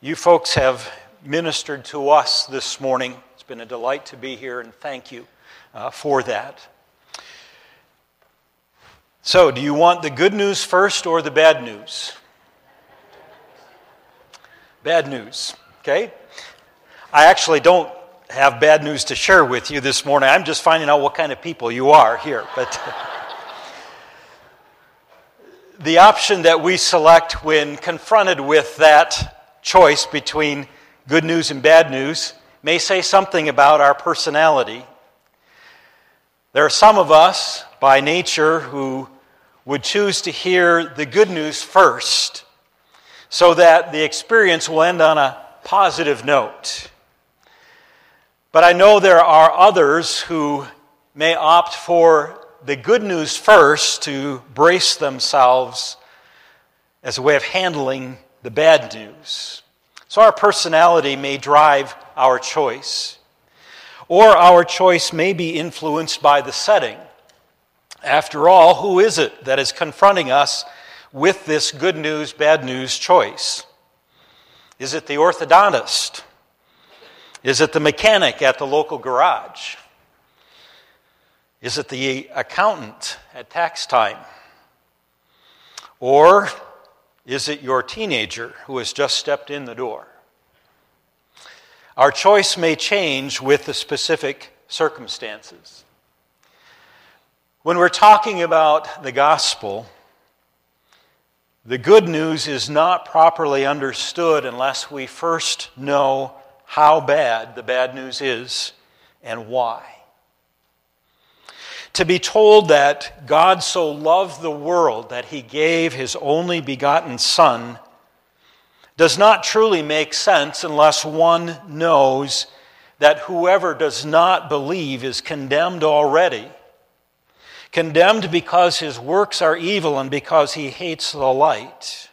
You folks have ministered to us this morning. It's been a delight to be here, and thank you uh, for that. So, do you want the good news first or the bad news? Bad news, okay? I actually don't have bad news to share with you this morning. I'm just finding out what kind of people you are here. But the option that we select when confronted with that choice between good news and bad news may say something about our personality. There are some of us by nature who would choose to hear the good news first so that the experience will end on a positive note. But I know there are others who may opt for the good news first to brace themselves as a way of handling the bad news. So our personality may drive our choice, or our choice may be influenced by the setting. After all, who is it that is confronting us with this good news, bad news choice? Is it the orthodontist? Is it the mechanic at the local garage? Is it the accountant at tax time? Or is it your teenager who has just stepped in the door? Our choice may change with the specific circumstances. When we're talking about the gospel, the good news is not properly understood unless we first know how bad the bad news is and why. To be told that God so loved the world that he gave his only begotten Son does not truly make sense unless one knows that whoever does not believe is condemned already. Condemned because his works are evil and because he hates the light.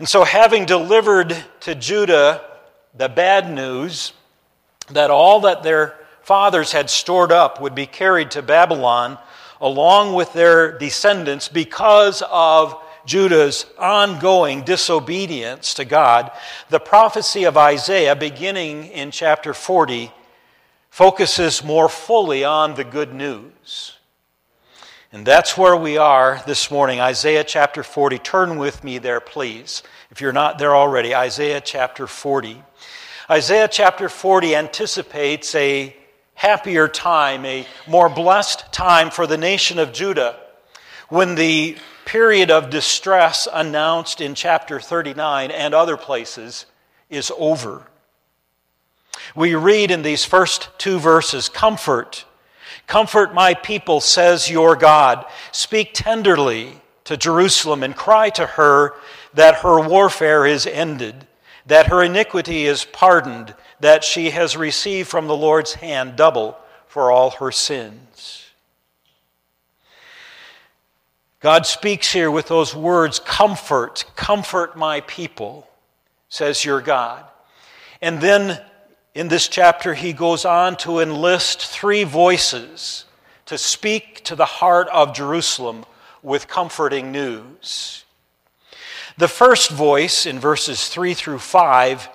And so, having delivered to Judah the bad news that all that their fathers had stored up would be carried to Babylon along with their descendants because of Judah's ongoing disobedience to God, the prophecy of Isaiah, beginning in chapter 40, focuses more fully on the good news. And that's where we are this morning. Isaiah chapter 40. Turn with me there, please. If you're not there already, Isaiah chapter 40. Isaiah chapter 40 anticipates a happier time, a more blessed time for the nation of Judah when the period of distress announced in chapter 39 and other places is over. We read in these first two verses Comfort, comfort my people, says your God. Speak tenderly to Jerusalem and cry to her that her warfare is ended, that her iniquity is pardoned that she has received from the Lord's hand double for all her sins. God speaks here with those words comfort, comfort my people, says your God. And then in this chapter, he goes on to enlist three voices to speak to the heart of Jerusalem with comforting news. The first voice in verses 3 through 5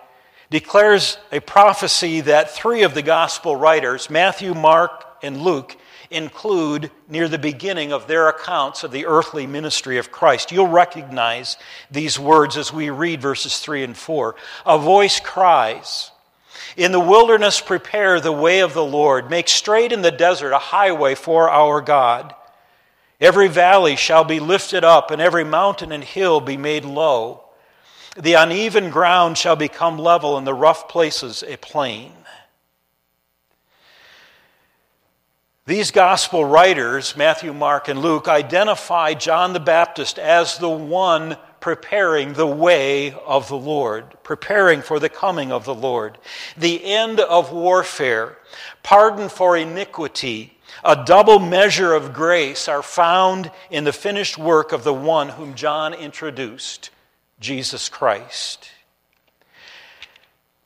declares a prophecy that three of the gospel writers, Matthew, Mark, and Luke, include near the beginning of their accounts of the earthly ministry of Christ. You'll recognize these words as we read verses 3 and 4. A voice cries, In the wilderness, prepare the way of the Lord, make straight in the desert a highway for our God. Every valley shall be lifted up, and every mountain and hill be made low. The uneven ground shall become level, and the rough places a plain. These gospel writers, Matthew, Mark, and Luke, identify John the Baptist as the one preparing the way of the Lord, preparing for the coming of the Lord. The end of warfare, pardon for iniquity, a double measure of grace are found in the finished work of the one whom John introduced Jesus Christ.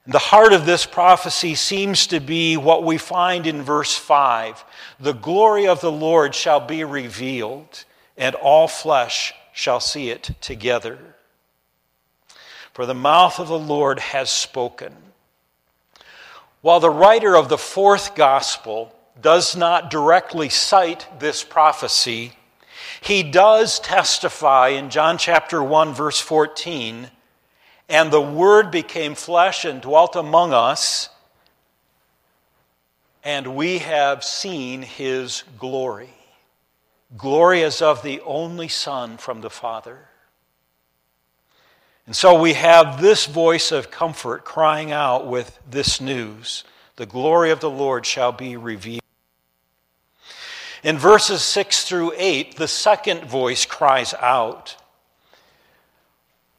The heart of this prophecy seems to be what we find in verse 5 The glory of the Lord shall be revealed, and all flesh shall see it together. for the mouth of the Lord has spoken. While the writer of the fourth gospel does not directly cite this prophecy, he does testify in John chapter 1, verse 14, and the Word became flesh and dwelt among us, and we have seen his glory. Glory as of the only Son from the Father. And so we have this voice of comfort crying out with this news the glory of the Lord shall be revealed. In verses 6 through 8, the second voice cries out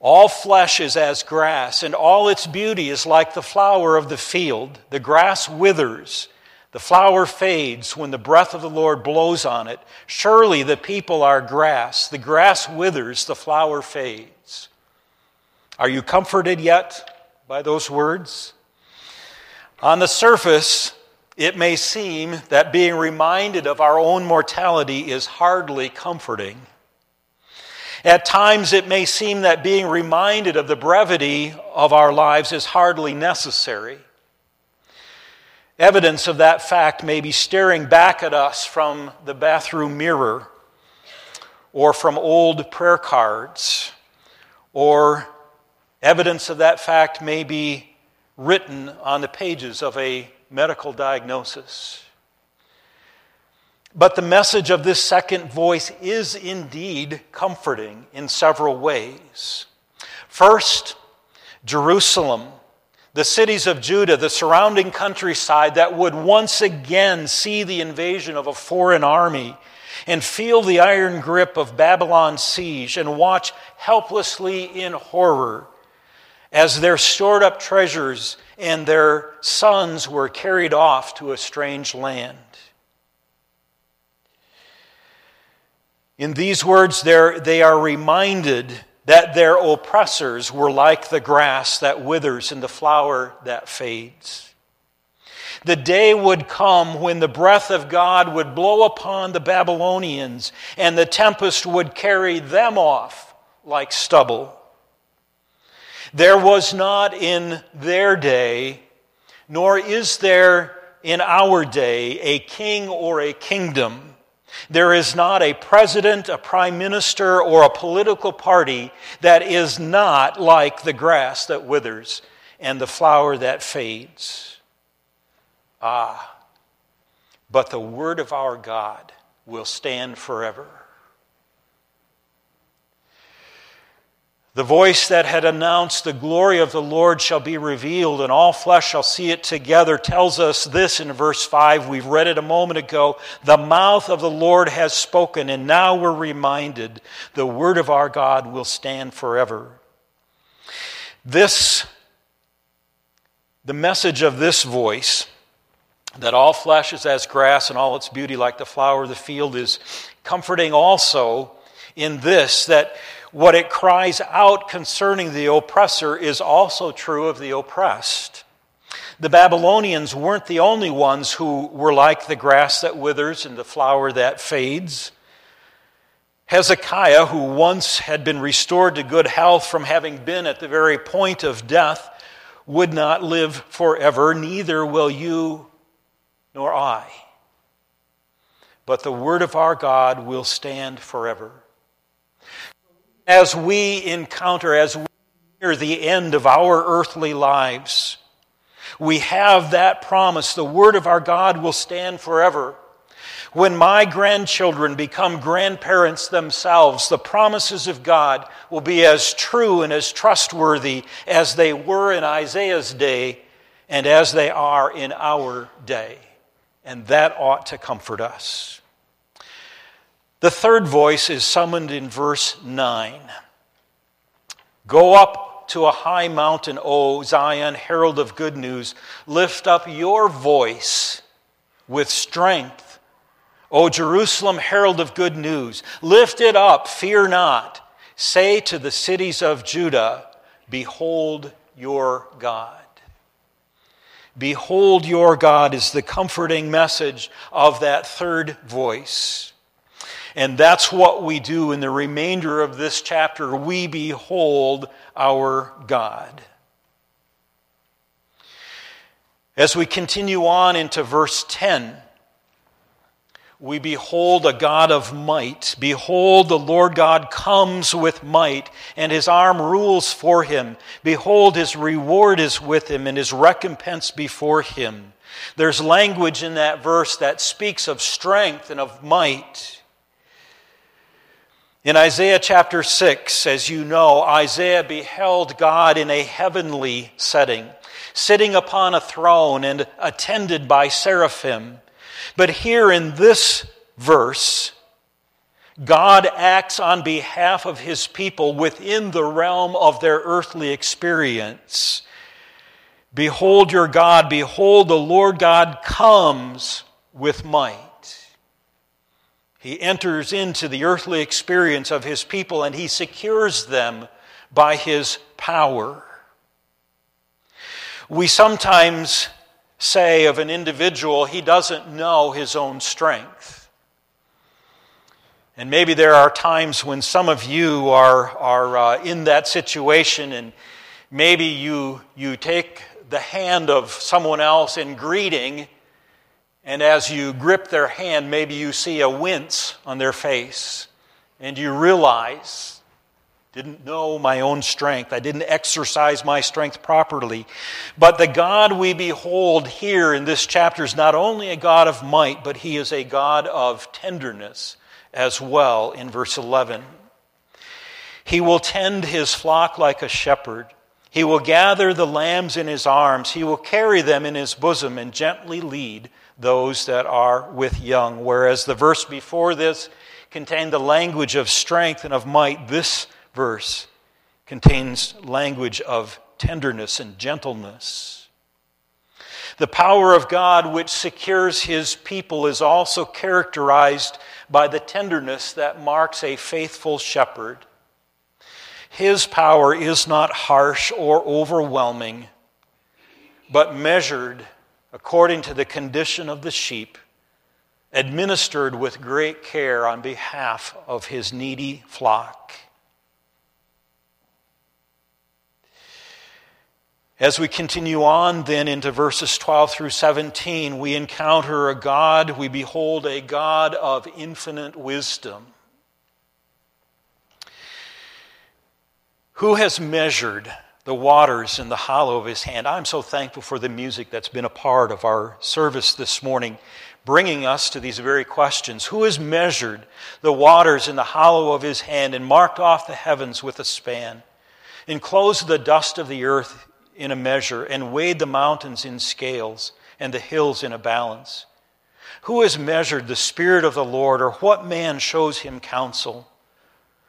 All flesh is as grass, and all its beauty is like the flower of the field. The grass withers, the flower fades when the breath of the Lord blows on it. Surely the people are grass. The grass withers, the flower fades. Are you comforted yet by those words? On the surface, it may seem that being reminded of our own mortality is hardly comforting. At times, it may seem that being reminded of the brevity of our lives is hardly necessary. Evidence of that fact may be staring back at us from the bathroom mirror, or from old prayer cards, or Evidence of that fact may be written on the pages of a medical diagnosis. But the message of this second voice is indeed comforting in several ways. First, Jerusalem, the cities of Judah, the surrounding countryside that would once again see the invasion of a foreign army and feel the iron grip of Babylon's siege and watch helplessly in horror as their stored up treasures and their sons were carried off to a strange land. In these words, they are reminded that their oppressors were like the grass that withers and the flower that fades. The day would come when the breath of God would blow upon the Babylonians and the tempest would carry them off like stubble. There was not in their day, nor is there in our day, a king or a kingdom. There is not a president, a prime minister, or a political party that is not like the grass that withers and the flower that fades. Ah, but the word of our God will stand forever. The voice that had announced the glory of the Lord shall be revealed, and all flesh shall see it together, tells us this in verse 5. We've read it a moment ago. The mouth of the Lord has spoken, and now we're reminded the word of our God will stand forever. This, the message of this voice, that all flesh is as grass and all its beauty like the flower of the field, is comforting also in this that what it cries out concerning the oppressor is also true of the oppressed. The Babylonians weren't the only ones who were like the grass that withers and the flower that fades. Hezekiah, who once had been restored to good health from having been at the very point of death, would not live forever, neither will you nor I. But the word of our God will stand forever as we encounter, as we near the end of our earthly lives, we have that promise. The word of our God will stand forever. When my grandchildren become grandparents themselves, the promises of God will be as true and as trustworthy as they were in Isaiah's day and as they are in our day. And that ought to comfort us. The third voice is summoned in verse 9. Go up to a high mountain, O Zion, herald of good news. Lift up your voice with strength. O Jerusalem, herald of good news. Lift it up, fear not. Say to the cities of Judah, Behold your God. Behold your God is the comforting message of that third voice. And that's what we do in the remainder of this chapter. We behold our God. As we continue on into verse 10, we behold a God of might. Behold, the Lord God comes with might, and his arm rules for him. Behold, his reward is with him, and his recompense before him. There's language in that verse that speaks of strength and of might. In Isaiah chapter 6, as you know, Isaiah beheld God in a heavenly setting, sitting upon a throne and attended by seraphim. But here in this verse, God acts on behalf of his people within the realm of their earthly experience. Behold your God, behold, the Lord God comes with might. He enters into the earthly experience of his people and he secures them by his power. We sometimes say of an individual, he doesn't know his own strength. And maybe there are times when some of you are, are uh, in that situation, and maybe you, you take the hand of someone else in greeting, and as you grip their hand, maybe you see a wince on their face, and you realize didn't know my own strength. I didn't exercise my strength properly. But the God we behold here in this chapter is not only a God of might, but he is a God of tenderness as well in verse 11. He will tend his flock like a shepherd. He will gather the lambs in his arms. He will carry them in his bosom and gently lead those that are with young. Whereas the verse before this contained the language of strength and of might, this verse contains language of tenderness and gentleness. The power of God, which secures his people, is also characterized by the tenderness that marks a faithful shepherd. His power is not harsh or overwhelming, but measured according to the condition of the sheep, administered with great care on behalf of his needy flock. As we continue on then into verses 12 through 17, we encounter a God, we behold a God of infinite wisdom. Who has measured the waters in the hollow of his hand? I'm so thankful for the music that's been a part of our service this morning, bringing us to these very questions. Who has measured the waters in the hollow of his hand and marked off the heavens with a span, enclosed the dust of the earth? in a measure and weighed the mountains in scales and the hills in a balance? Who has measured the Spirit of the Lord, or what man shows him counsel?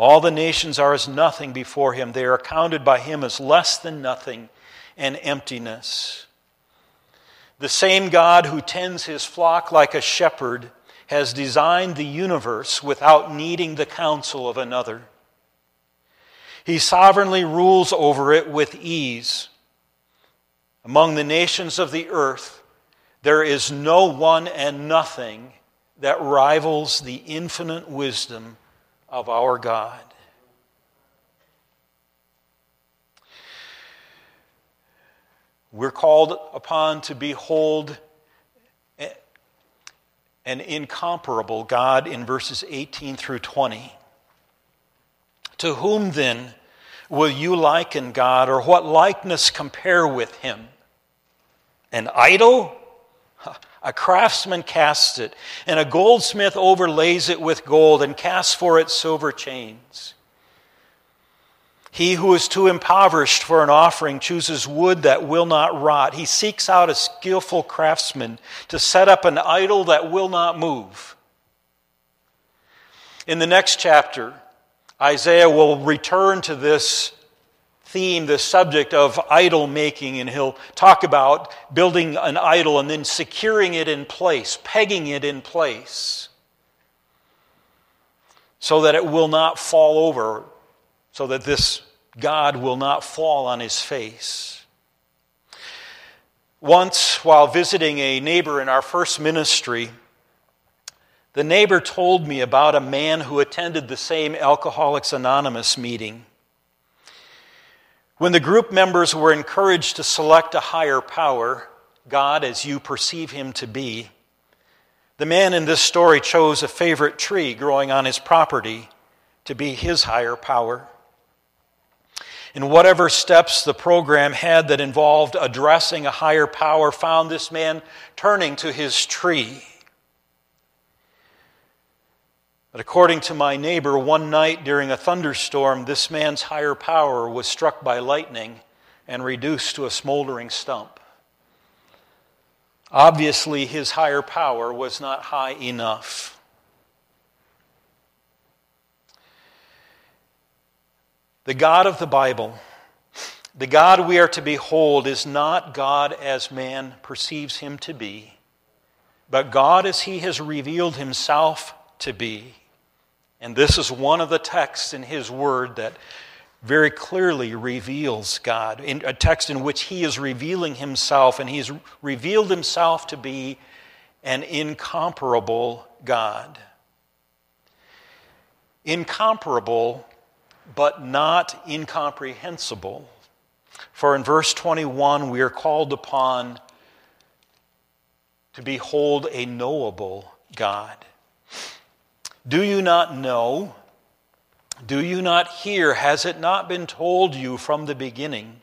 All the nations are as nothing before him. They are counted by him as less than nothing and emptiness. The same God who tends his flock like a shepherd has designed the universe without needing the counsel of another. He sovereignly rules over it with ease. Among the nations of the earth, there is no one and nothing that rivals the infinite wisdom of our God. We're called upon to behold an incomparable God in verses 18 through 20. To whom then will you liken God, or what likeness compare with him? An idol? A craftsman casts it, and a goldsmith overlays it with gold and casts for it silver chains. He who is too impoverished for an offering chooses wood that will not rot. He seeks out a skillful craftsman to set up an idol that will not move. In the next chapter, Isaiah will return to this theme, the subject of idol making, and he'll talk about building an idol and then securing it in place, pegging it in place, so that it will not fall over, so that this God will not fall on his face. Once, while visiting a neighbor in our first ministry, the neighbor told me about a man who attended the same Alcoholics Anonymous meeting. When the group members were encouraged to select a higher power, God as you perceive him to be, the man in this story chose a favorite tree growing on his property to be his higher power. In whatever steps the program had that involved addressing a higher power found this man turning to his tree but according to my neighbor, one night during a thunderstorm, this man's higher power was struck by lightning and reduced to a smoldering stump. Obviously, his higher power was not high enough. The God of the Bible, the God we are to behold, is not God as man perceives him to be, but God as he has revealed himself to be. And this is one of the texts in his word that very clearly reveals God, in a text in which he is revealing himself, and he's revealed himself to be an incomparable God. Incomparable, but not incomprehensible. For in verse 21, we are called upon to behold a knowable God. Do you not know? Do you not hear? Has it not been told you from the beginning?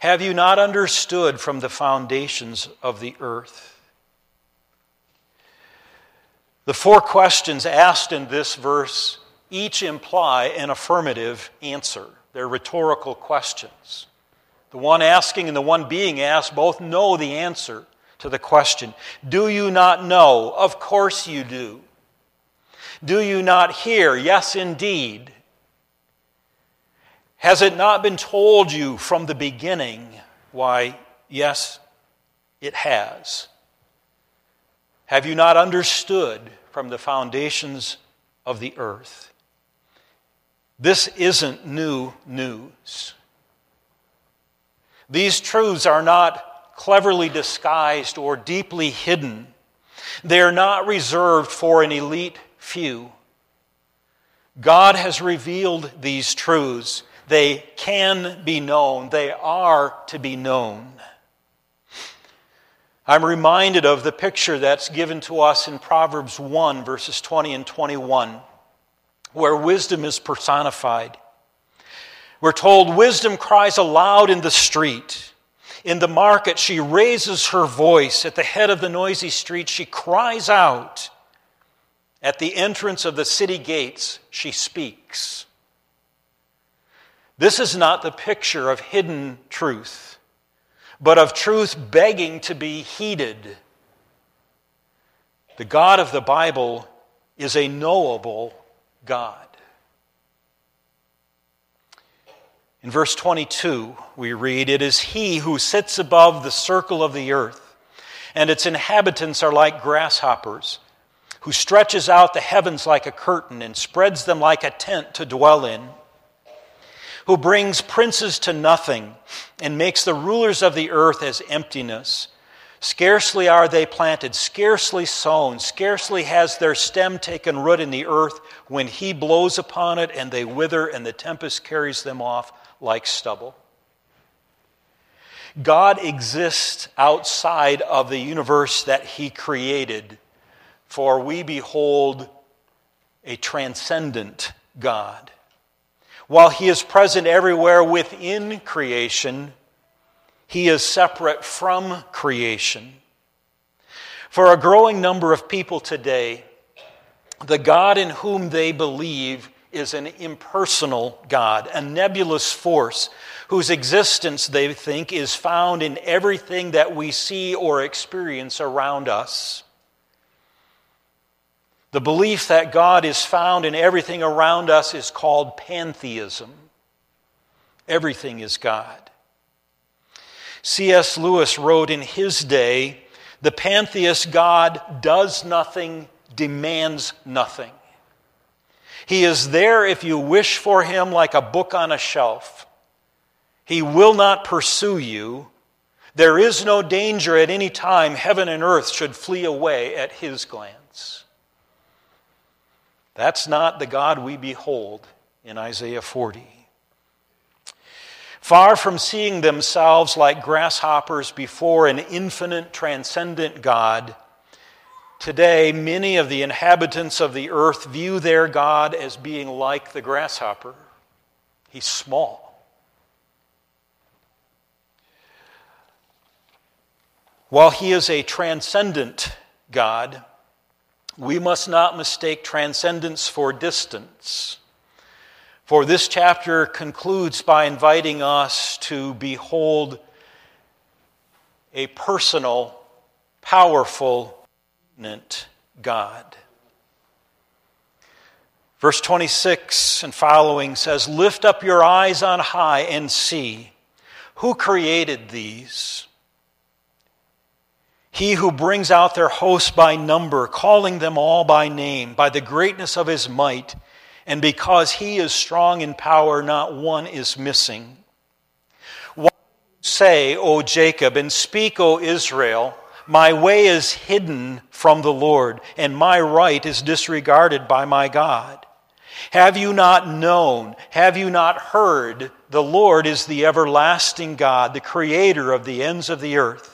Have you not understood from the foundations of the earth? The four questions asked in this verse each imply an affirmative answer. They're rhetorical questions. The one asking and the one being asked both know the answer to the question Do you not know? Of course you do. Do you not hear? Yes, indeed. Has it not been told you from the beginning? Why, yes, it has. Have you not understood from the foundations of the earth? This isn't new news. These truths are not cleverly disguised or deeply hidden. They are not reserved for an elite few. God has revealed these truths. They can be known, they are to be known. I'm reminded of the picture that's given to us in Proverbs 1, verses 20 and 21, where wisdom is personified. We're told wisdom cries aloud in the street. In the market, she raises her voice. At the head of the noisy street, she cries out. At the entrance of the city gates, she speaks. This is not the picture of hidden truth, but of truth begging to be heeded. The God of the Bible is a knowable God. In verse 22, we read, It is He who sits above the circle of the earth, and its inhabitants are like grasshoppers who stretches out the heavens like a curtain and spreads them like a tent to dwell in, who brings princes to nothing and makes the rulers of the earth as emptiness. Scarcely are they planted, scarcely sown, scarcely has their stem taken root in the earth when he blows upon it and they wither and the tempest carries them off like stubble. God exists outside of the universe that he created for we behold a transcendent God. While He is present everywhere within creation, He is separate from creation. For a growing number of people today, the God in whom they believe is an impersonal God, a nebulous force whose existence they think is found in everything that we see or experience around us. The belief that God is found in everything around us is called pantheism. Everything is God. C.S. Lewis wrote in his day the pantheist God does nothing, demands nothing. He is there if you wish for him like a book on a shelf. He will not pursue you. There is no danger at any time heaven and earth should flee away at his glance. That's not the God we behold in Isaiah 40. Far from seeing themselves like grasshoppers before an infinite, transcendent God, today many of the inhabitants of the earth view their God as being like the grasshopper. He's small. While he is a transcendent God, we must not mistake transcendence for distance. For this chapter concludes by inviting us to behold a personal, powerful, God. Verse 26 and following says, Lift up your eyes on high and see who created these. He who brings out their hosts by number, calling them all by name, by the greatness of his might and because he is strong in power, not one is missing. say, O Jacob, and speak, O Israel, my way is hidden from the Lord, and my right is disregarded by my God. Have you not known? Have you not heard? The Lord is the everlasting God, the creator of the ends of the earth.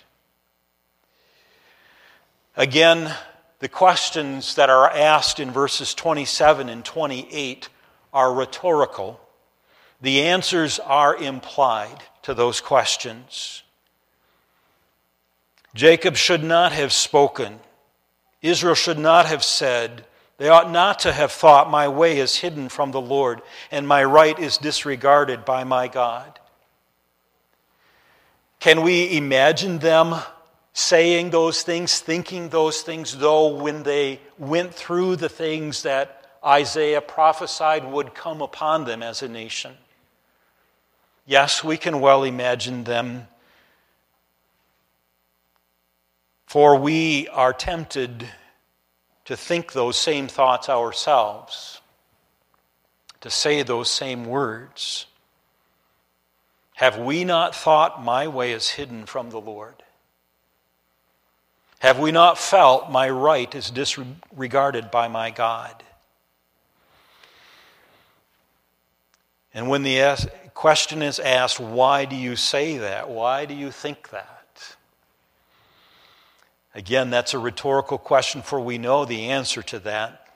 Again, the questions that are asked in verses 27 and 28 are rhetorical. The answers are implied to those questions. Jacob should not have spoken. Israel should not have said, They ought not to have thought, My way is hidden from the Lord, and my right is disregarded by my God. Can we imagine them saying those things, thinking those things, though when they went through the things that Isaiah prophesied would come upon them as a nation. Yes, we can well imagine them, for we are tempted to think those same thoughts ourselves, to say those same words. Have we not thought, My way is hidden from the Lord? Have we not felt my right is disregarded by my God? And when the question is asked, why do you say that? Why do you think that? Again, that's a rhetorical question, for we know the answer to that.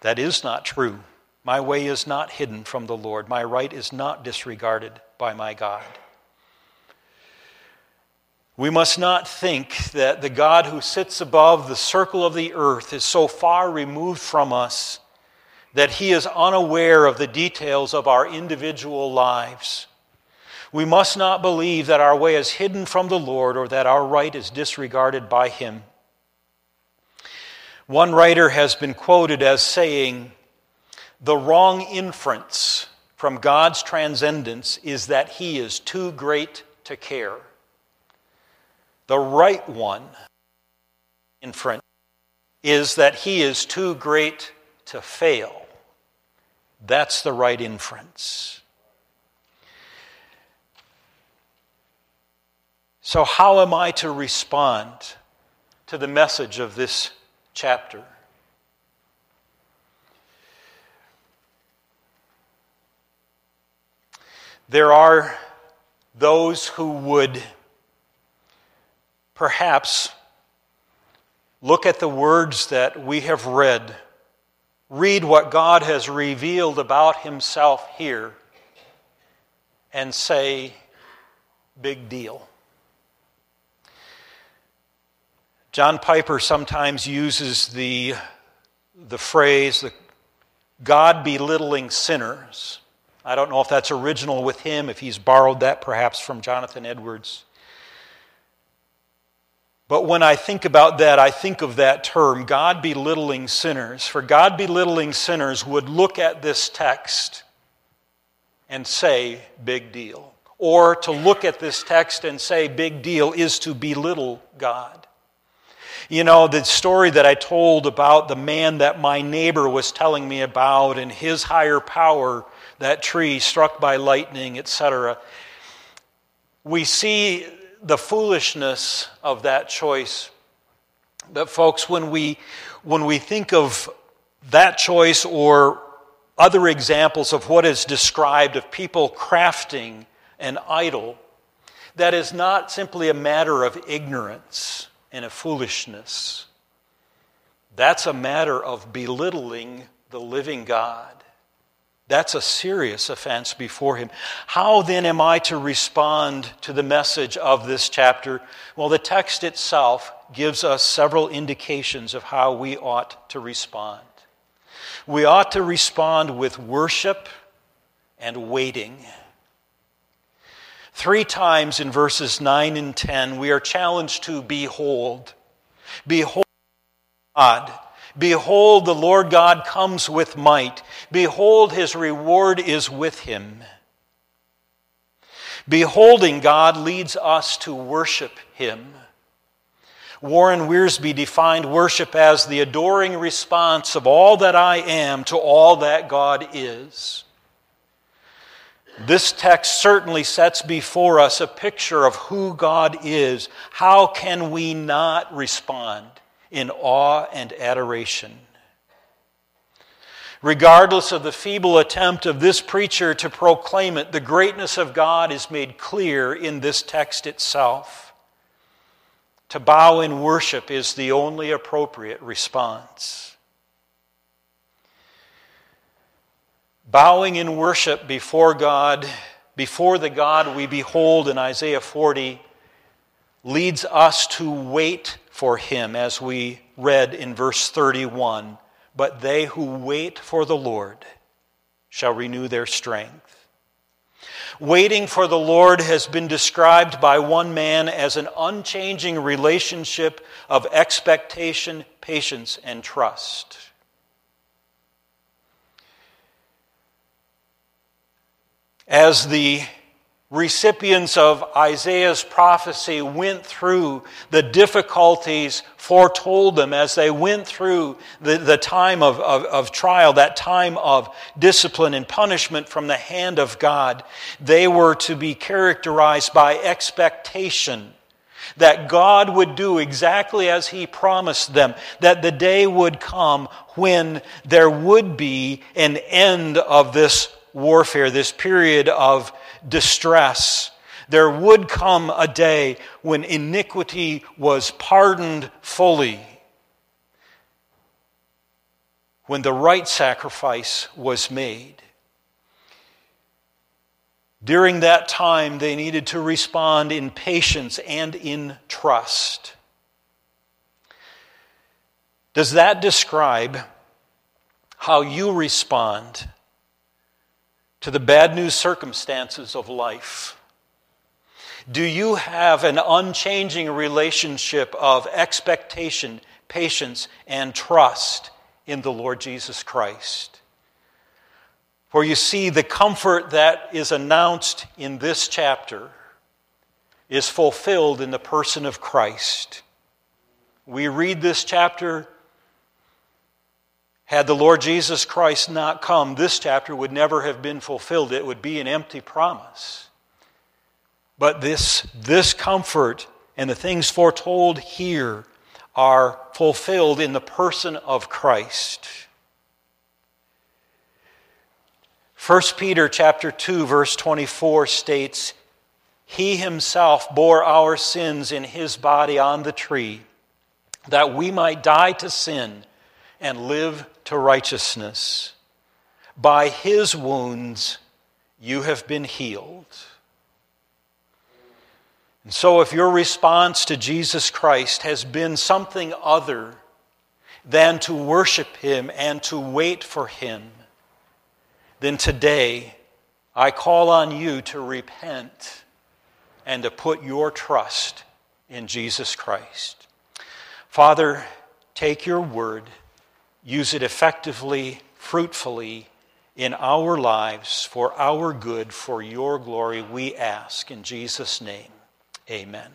That is not true. My way is not hidden from the Lord, my right is not disregarded by my God. We must not think that the God who sits above the circle of the earth is so far removed from us that he is unaware of the details of our individual lives. We must not believe that our way is hidden from the Lord or that our right is disregarded by him. One writer has been quoted as saying, The wrong inference from God's transcendence is that he is too great to care. The right one in front is that he is too great to fail. That's the right inference. So, how am I to respond to the message of this chapter? There are those who would perhaps look at the words that we have read, read what God has revealed about Himself here, and say, big deal. John Piper sometimes uses the, the phrase, the God belittling sinners. I don't know if that's original with him, if he's borrowed that perhaps from Jonathan Edwards. But when I think about that, I think of that term, God belittling sinners. For God belittling sinners would look at this text and say, big deal. Or to look at this text and say, big deal, is to belittle God. You know, the story that I told about the man that my neighbor was telling me about and his higher power, that tree struck by lightning, etc. We see the foolishness of that choice. But, folks, when we, when we think of that choice or other examples of what is described of people crafting an idol, that is not simply a matter of ignorance and a foolishness. That's a matter of belittling the living God. That's a serious offense before Him. How then am I to respond to the message of this chapter? Well, the text itself gives us several indications of how we ought to respond. We ought to respond with worship and waiting. Three times in verses 9 and 10, we are challenged to behold. Behold God. Behold, the Lord God comes with might. Behold, his reward is with him. Beholding God leads us to worship him. Warren Wiersbe defined worship as the adoring response of all that I am to all that God is. This text certainly sets before us a picture of who God is. How can we not respond in awe and adoration? Regardless of the feeble attempt of this preacher to proclaim it, the greatness of God is made clear in this text itself. To bow in worship is the only appropriate response. Bowing in worship before God, before the God we behold in Isaiah 40, leads us to wait for him, as we read in verse 31. But they who wait for the Lord shall renew their strength. Waiting for the Lord has been described by one man as an unchanging relationship of expectation, patience, and trust. as the recipients of Isaiah's prophecy went through the difficulties foretold them as they went through the, the time of, of, of, trial, that time of discipline and punishment from the hand of God, they were to be characterized by expectation. That God would do exactly as He promised them, that the day would come when there would be an end of this warfare, this period of distress, there would come a day when iniquity was pardoned fully, when the right sacrifice was made. During that time, they needed to respond in patience and in trust. Does that describe how you respond to the bad news circumstances of life? Do you have an unchanging relationship of expectation, patience, and trust in the Lord Jesus Christ? For you see, the comfort that is announced in this chapter is fulfilled in the person of Christ. We read this chapter had the Lord Jesus Christ not come, this chapter would never have been fulfilled. It would be an empty promise. But this, this comfort and the things foretold here are fulfilled in the person of Christ. 1 Peter chapter 2 verse 24 states, "He himself bore our sins in his body on the tree." that we might die to sin and live to righteousness. By his wounds you have been healed. And so, if your response to Jesus Christ has been something other than to worship him and to wait for him, then today I call on you to repent and to put your trust in Jesus Christ. Father, take your word, use it effectively, fruitfully in our lives for our good, for your glory, we ask. In Jesus' name, amen.